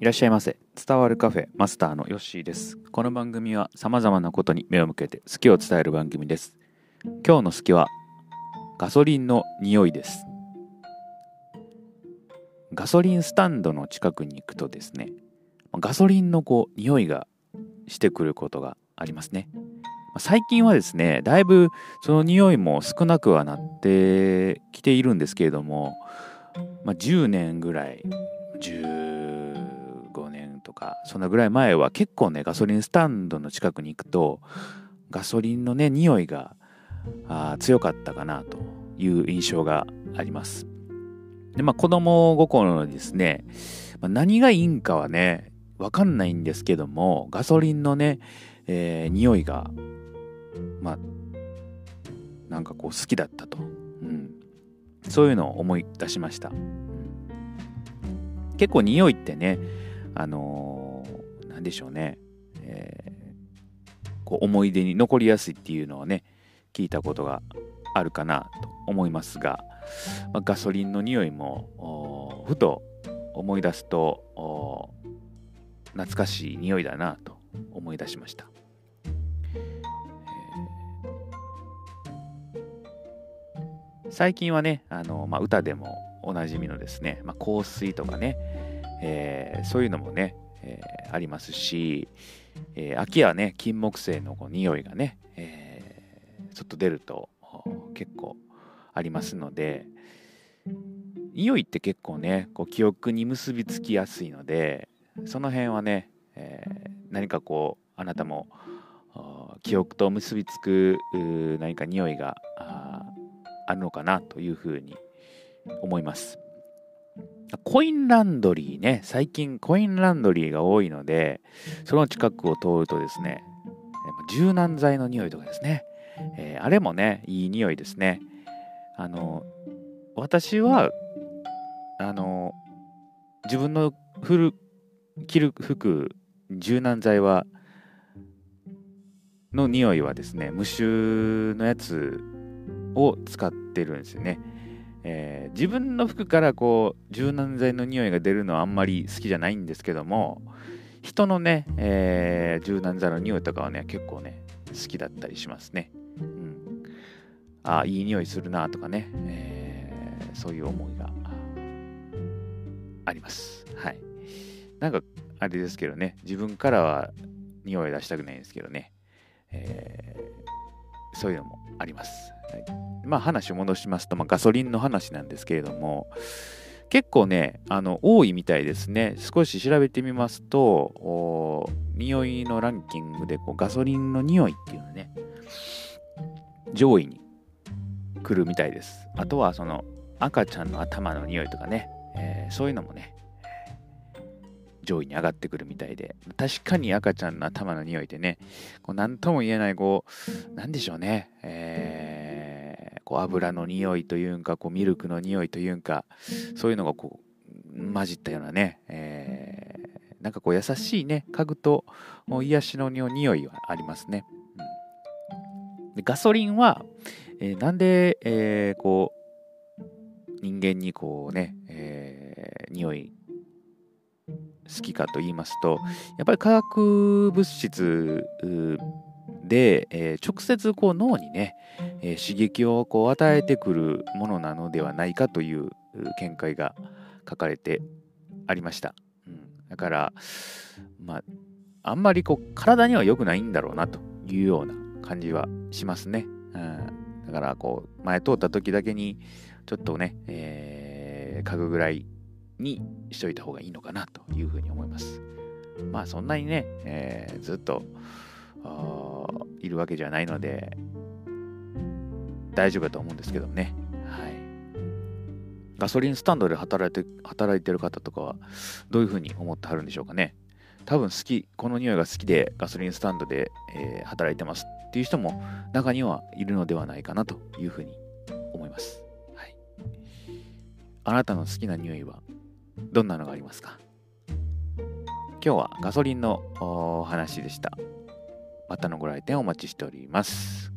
いらっしゃいませ。伝わるカフェマスターのヨッシーです。この番組は様々なことに目を向けて好きを伝える番組です。今日の好きはガソリンの匂いです。ガソリンスタンドの近くに行くとですね、ガソリンのこう匂いがしてくることがありますね。最近はですね、だいぶその匂いも少なくはなってきているんですけれども、まあ、10年ぐらい、15とか、そんなぐらい前は結構ね、ガソリンスタンドの近くに行くと、ガソリンのね、匂いがあ強かったかなという印象があります。で、まあ子供心のですね、まあ、何がいいんかはね、わかんないんですけども、ガソリンのね、えー、匂いが、まあ、なんかこう好きだったと。うん。そういうのを思い出しました。結構匂いってね、あのー、なんでしょうね、えーこう思い出に残りやすいっていうのをね、聞いたことがあるかなと思いますが、まあガソリンの匂いも、ふと思い出すと、懐かしい匂いだなと思い出しました。最近はね、あのまあ、歌でもおなじみのですね、まあ、香水とかね、えーそういうのもね、えーありますし、えー秋はね、金木犀のこう匂いがね、えーちょっと出ると結構ありますので、匂いって結構ね、こう記憶に結びつきやすいので、その辺はね、え何かこう、あなたも記憶と結びつく何か匂いがああるのかなというふうに思います。コインランドリーね、最近コインランドリーが多いので、その近くを通るとですね、柔軟剤の匂いとかですね、えーあれもね、いい匂いですね。あの、私は、あの、自分のフル着る服、柔軟剤は、の匂いはですね、無臭のやつを使ってるんですよね。えー自分の服からこう柔軟剤の匂いが出るのはあんまり好きじゃないんですけども人のね、えー柔軟剤の匂いとかはね結構ね好きだったりしますね。うん、あいい匂いするなとかね、えーそういう思いがあります。はい。なんかあれですけどね自分からは匂い出したくないんですけどね、えそういうのもあります。はいまあ話を戻しますと、まあ、ガソリンの話なんですけれども、結構ね、あの多いみたいですね。少し調べてみますと、匂いのランキングでこうガソリンの匂いっていうのね、上位に来るみたいです。あとはその赤ちゃんの頭の匂いとかね、えーそういうのもね、上位に上がってくるみたいで、確かに赤ちゃんの頭の匂いってね、こう何とも言えない、こう、なんでしょうね、えーこう油の匂いというんか、こうミルクの匂いというんか、そういうのがこう、混じったようなね、えーなんかこう優しいね、家具と癒しの匂いはありますね。うんでガソリンは、えーなんで、えーこう、人間にこうね、えー匂い好きかと言いますと、やっぱり化学物質で、えー直接こう脳にね、えー刺激をこう与えてくるものなのではないかという見解が書かれてありました。うん、だから、まあ、あんまりこう体には良くないんだろうなというような感じはしますね。うん、だからこう前通った時だけにちょっとね、えー、嗅ぐぐらいにしといた方がいいのかなというふうに思います。まあそんなにね、えーずっといるわけじゃないので大丈夫だと思うんですけどね。はい。ガソリンスタンドで働いて働いてる方とかはどういうふうに思ってはるんでしょうかね。多分好き、この匂いが好きでガソリンスタンドで、えー働いてますっていう人も中にはいるのではないかなというふうに思います。はい。あなたの好きな匂いはどんなのがありますか？今日はガソリンのお話でした。またのご来店お待ちしております。